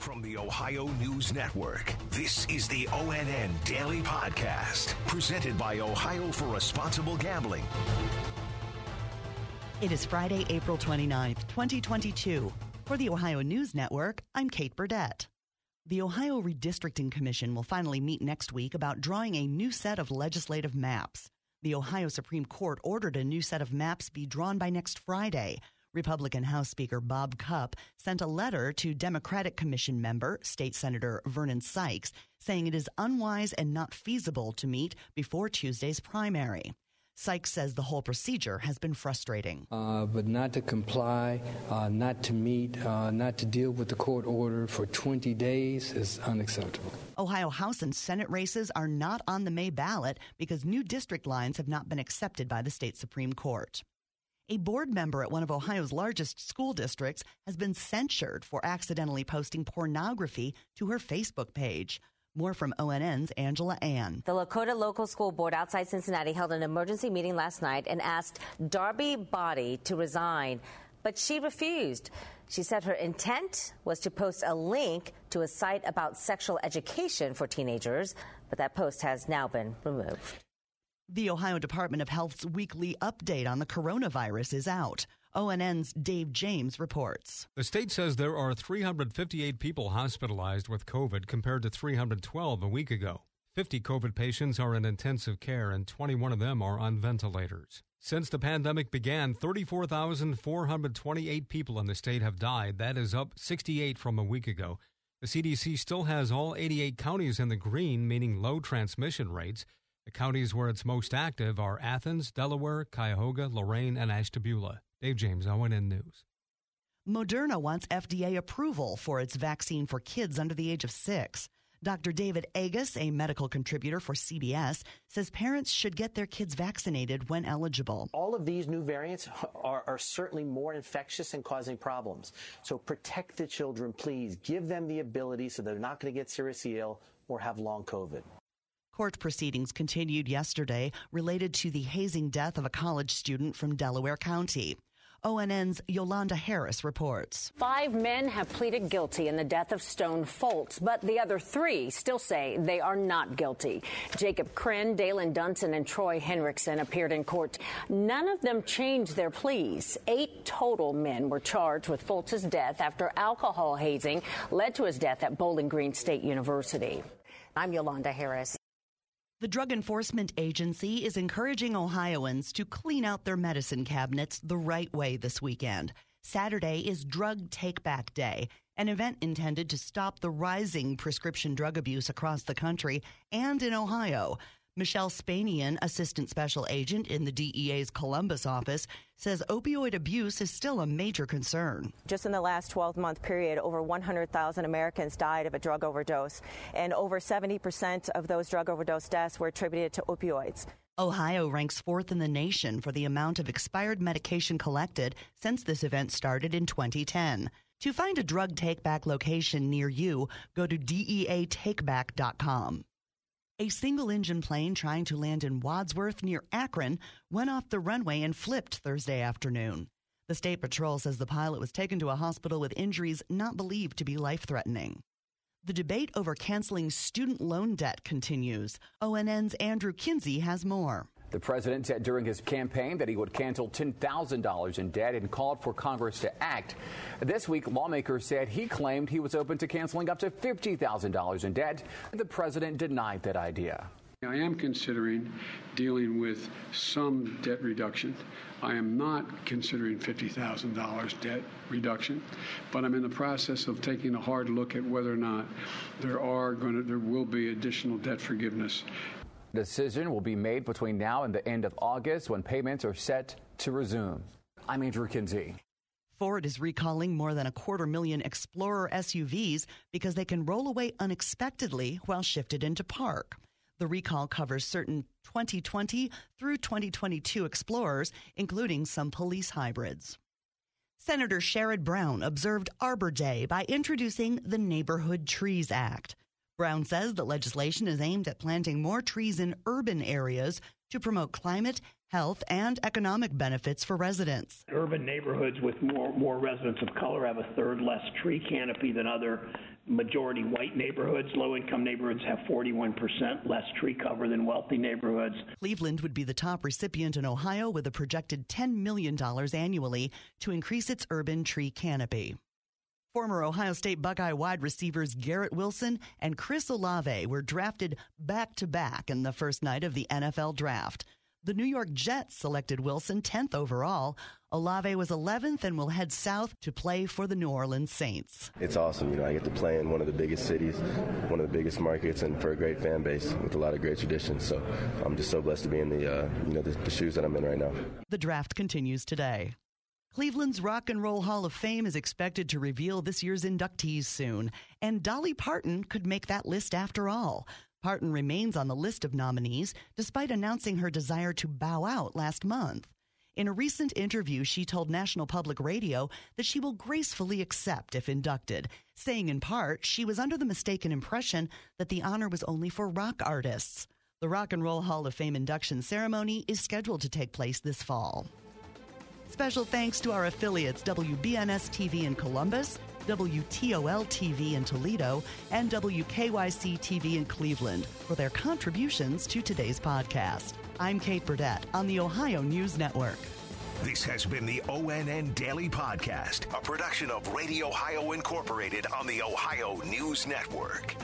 From the Ohio News Network, this is the ONN Daily Podcast, presented by Ohio for Responsible Gambling. It is Friday, April 29th, 2022. For the Ohio News Network, I'm Kate Burdett. The Ohio Redistricting Commission will finally meet next week about drawing a new set of legislative maps. The Ohio Supreme Court ordered a new set of maps be drawn by next Friday. Republican House Speaker Bob Cupp sent a letter to Democratic Commission member, State Senator Vernon Sykes, saying it is unwise and not feasible to meet before Tuesday's primary. Sykes says the whole procedure has been frustrating. Uh, but not to comply, uh, not to meet, uh, not to deal with the court order for 20 days is unacceptable. Ohio House and Senate races are not on the May ballot because new district lines have not been accepted by the state Supreme Court. A board member at one of Ohio's largest school districts has been censured for accidentally posting pornography to her Facebook page. More from ONN's Angela An. The Lakota Local School Board outside Cincinnati held an emergency meeting last night and asked Darbi Boddy to resign, but she refused. She said her intent was to post a link to a site about sexual education for teenagers, but that post has now been removed. The Ohio Department of Health's weekly update on the coronavirus is out. ONN's Dave James reports. The state says there are 358 people hospitalized with COVID compared to 312 a week ago. 50 COVID patients are in intensive care and 21 of them are on ventilators. Since the pandemic began, 34,428 people in the state have died. That is up 68 from a week ago. The CDC still has all 88 counties in the green, meaning low transmission rates. The counties where it's most active are Athens, Delaware, Cuyahoga, Lorain, and Ashtabula. Dave James, ONN News. Moderna wants FDA approval for its vaccine for kids under the age of six. Dr. David Agus, a medical contributor for CBS, says parents should get their kids vaccinated when eligible. All of these new variants are, are, certainly more infectious and causing problems. So protect the children, please. Give them the ability so they're not going to get seriously ill or have long COVID. Court proceedings continued yesterday related to the hazing death of a college student from Delaware County. ONN's Yolanda Harris reports. Five men have pleaded guilty in the death of Stone Foltz, but the other three still say they are not guilty. Jacob Krinn, Daylen Dunson, and Troy Henricksen appeared in court. None of them changed their pleas. Eight total men were charged with Foltz's death after alcohol hazing led to his death at Bowling Green State University. I'm Yolanda Harris. The Drug Enforcement Agency is encouraging Ohioans to clean out their medicine cabinets the right way this weekend. Saturday is Drug Take Back Day, an event intended to stop the rising prescription drug abuse across the country and in Ohio. Michelle Spanian, Assistant Special Agent in the DEA's Columbus office, says opioid abuse is still a major concern. Just in the last 12 month period, over 100,000 Americans died of a drug overdose, and over 70% of those drug overdose deaths were attributed to opioids. Ohio ranks fourth in the nation for the amount of expired medication collected since this event started in 2010. To find a drug take back location near you, go to DEAtakeback.com. A single engine plane trying to land in Wadsworth near Akron went off the runway and flipped Thursday afternoon. The State Patrol says the pilot was taken to a hospital with injuries not believed to be life threatening. The debate over canceling student loan debt continues. ONN's Andrew Kinsey has more. The president said during his campaign that he would cancel $10,000 in debt and called for Congress to act. This week, lawmakers said he claimed he was open to canceling up to $50,000 in debt. The president denied that idea. I am considering dealing with some debt reduction. I am not considering $50,000 debt reduction, but I'm in the process of taking a hard look at whether or not there are going to there will be additional debt forgiveness Decision will be made between now and the end of August when payments are set to resume. I'm Andrew Kinsey. Ford is recalling more than a quarter million Explorer SUVs because they can roll away unexpectedly while shifted into park. The recall covers certain 2020 through 2022 Explorers, including some police hybrids. Senator Sherrod Brown observed Arbor Day by introducing the Neighborhood Trees Act. Brown says the legislation is aimed at planting more trees in urban areas to promote climate, health, and economic benefits for residents. Urban neighborhoods with more, more residents of color have a third less tree canopy than other majority white neighborhoods. Low income neighborhoods have 41% less tree cover than wealthy neighborhoods. Cleveland would be the top recipient in Ohio with a projected $10 million annually to increase its urban tree canopy. Former Ohio State Buckeye wide receivers Garrett Wilson and Chris Olave were drafted back to back in the first night of the NFL draft. The New York Jets selected Wilson 10th overall. Olave was 11th and will head south to play for the New Orleans Saints. It's awesome. You know, I get to play in one of the biggest cities, one of the biggest markets, and for a great fan base with a lot of great traditions. So I'm just so blessed to be in the, uh, you know, the, the shoes that I'm in right now. The draft continues today. Cleveland's Rock and Roll Hall of Fame is expected to reveal this year's inductees soon, and Dolly Parton could make that list after all. Parton remains on the list of nominees despite announcing her desire to bow out last month. In a recent interview, she told National Public Radio that she will gracefully accept if inducted, saying in part she was under the mistaken impression that the honor was only for rock artists. The Rock and Roll Hall of Fame induction ceremony is scheduled to take place this fall. Special thanks to our affiliates WBNS TV in Columbus, WTOL TV in Toledo, and WKYC TV in Cleveland for their contributions to today's podcast. I'm Kate Burdett on the Ohio News Network. This has been the ONN Daily Podcast, a production of Radio Ohio Incorporated on the Ohio News Network.